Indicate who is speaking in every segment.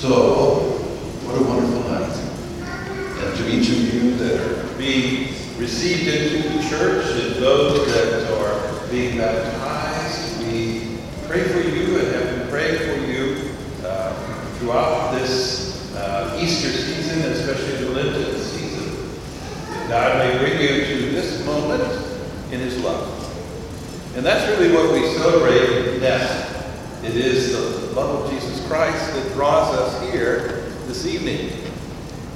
Speaker 1: So, what a wonderful night. And to each of you that are being received into the church and those that are being baptized, we pray for you and have been praying for you uh, throughout this uh, Easter season, especially the Lenten season. That God may bring you to this moment in His love. And that's really what we celebrate now. It is the love of Jesus Christ that draws us here this evening.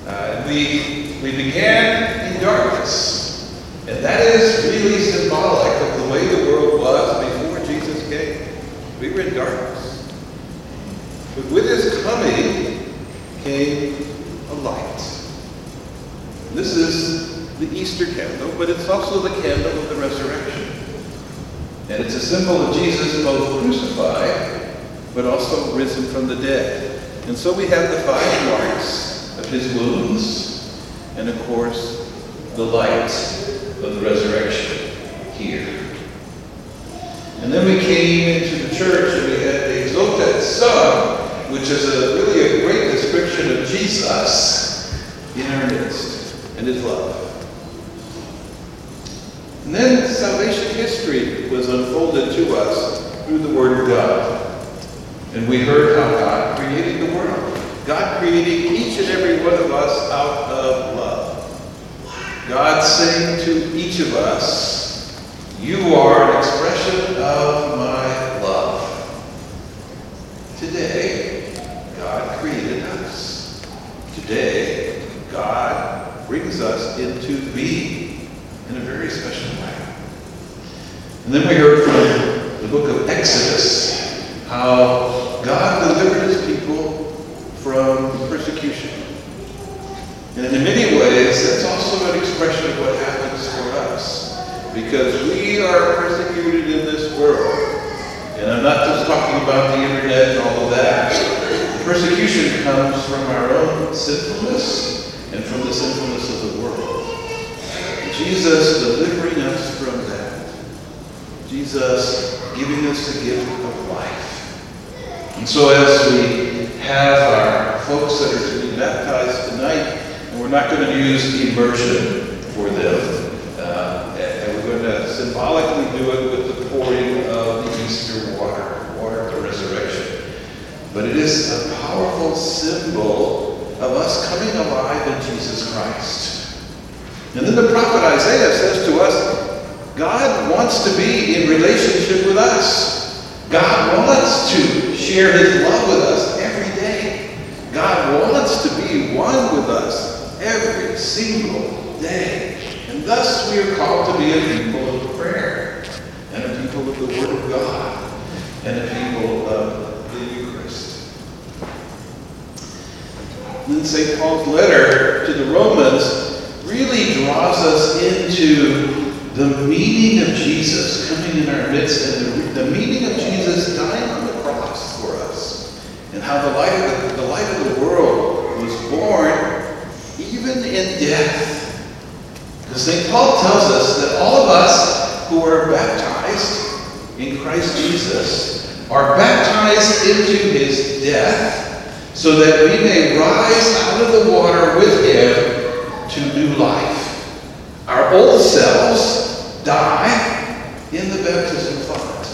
Speaker 1: Uh, we, we began in darkness, and that is really symbolic of the way the world was before Jesus came. We were in darkness. But with his coming came a light. This is the Easter candle, but it's also the candle of the resurrection. And it's a symbol of Jesus both crucified, but also risen from the dead. And so we have the five marks of his wounds, and of course, the light of the resurrection here. And then we came into the church and we had the Exsultet, which is a, really a great description of Jesus in our midst and his love. And then salvation history was unfolded to us through the. And we heard how God created the world. God creating each and every one of us out of love. God saying to each of us, You are an expression of my love. Today, God created us. Today, God brings us into being in a very special way. And then we heard from the book of Exodus how God delivered his people from persecution. And in many ways, that's also an expression of what happens for us. Because we are persecuted in this world. And I'm not just talking about the internet and all of that. The persecution comes from our own sinfulness and from the sinfulness of the world. Jesus delivering us from that. Jesus giving us the gift of life. And so as we have our folks that are to be baptized tonight, and we're not going to use immersion for them, uh, and we're going to symbolically do it with the pouring of the Easter water, water of the resurrection. But it is a powerful symbol of us coming alive in Jesus Christ. And then the prophet Isaiah says to us, God wants to be in relationship with us. God wants to share his love with us every day. God wants to be one with us every single day. And thus we are called to be a people of prayer, and a people of the Word of God, and a people of the Eucharist. Then St. Paul's letter to the Romans really draws us into the meaning of Jesus coming in our midst and the, the meaning of Jesus dying on the cross for us and how the light of the, the light of the world was born even in death. Because St. Paul tells us that all of us who are baptized in Christ Jesus are baptized into his death so that we may rise out of the water with him to new life. Our old selves die in the baptism font,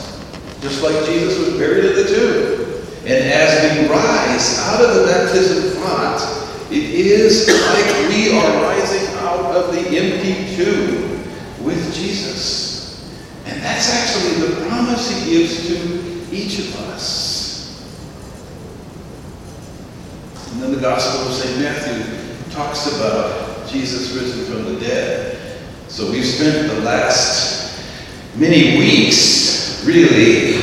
Speaker 1: just like Jesus was buried in the tomb. And as we rise out of the baptism font, it is like we are rising out of the empty tomb with Jesus. And that's actually the promise he gives to each of us. And then the Gospel of St. Matthew talks about Jesus risen from the dead. So we've spent the last many weeks really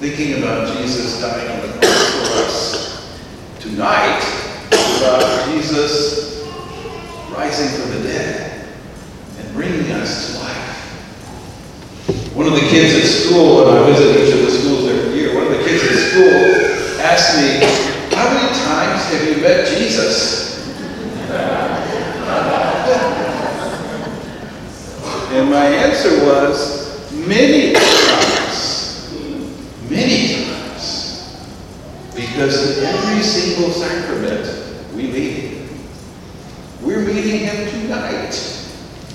Speaker 1: thinking about Jesus dying on the cross for us. Tonight, about Jesus rising from the dead and bringing us to life. One of the kids at school, and I visit each of the schools every year, one of the kids at school asked me, have you met Jesus? And my answer was, many times. Many times. Because in every single sacrament we meet, we're meeting him tonight.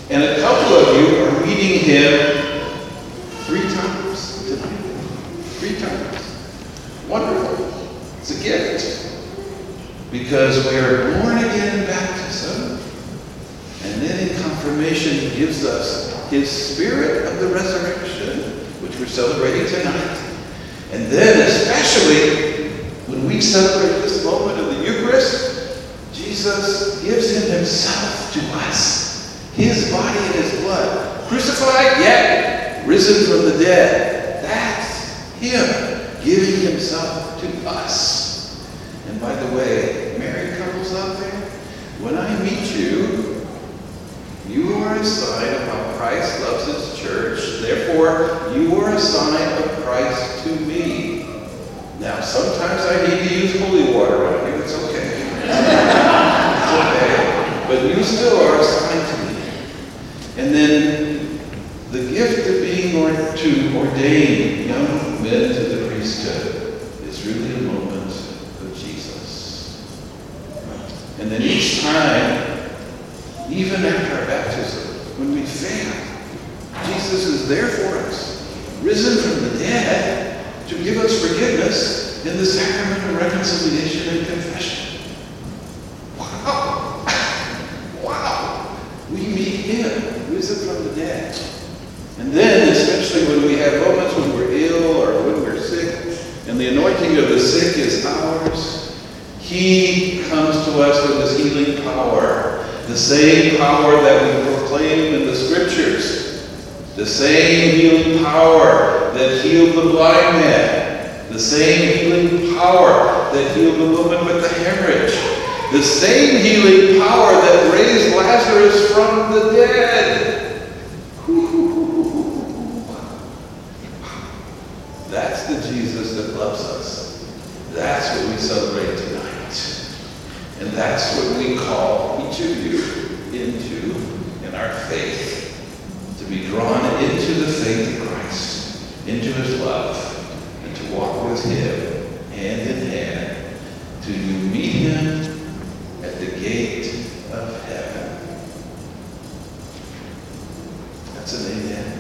Speaker 1: And a couple of you are meeting him three times tonight. Three times. Wonderful. It's a gift. Because we are born again in baptism. And then in confirmation, he gives us his spirit of the resurrection, which we're celebrating tonight. And then, especially when we celebrate this moment of the Eucharist, Jesus gives him himself to us, his body and his blood. Crucified, yet risen from the dead. That's him giving himself to us. And by the way, married couples out there, when I meet you, you are a sign of how Christ loves his church. Therefore, you are a sign of Christ to me. Now, sometimes I need to use holy water on you. It's okay. it's okay. But you still are a sign to me. And then the gift of being or to ordain young men to the priesthood is really a moment of Jesus. And then each time, even after our baptism, when we fail, Jesus is there for us, risen from the dead to give us forgiveness in the sacrament of reconciliation and confession. Wow! Wow! We meet him, risen from the dead. And then, especially when we have moments when we're ill or when we're sick, and the anointing of the sick is ours, he comes to us with his healing power, the same power that we proclaim in the scriptures. The same healing power that healed the blind man. The same healing power that healed the woman with the hemorrhage. The same healing power that raised Lazarus from the dead. That's the Jesus that loves us. That's what we celebrate tonight. And that's what we call each of you into in our faith to be drawn into the faith of Christ, into his love, and to walk with him hand in hand till you meet him at the gate of heaven. That's an amen.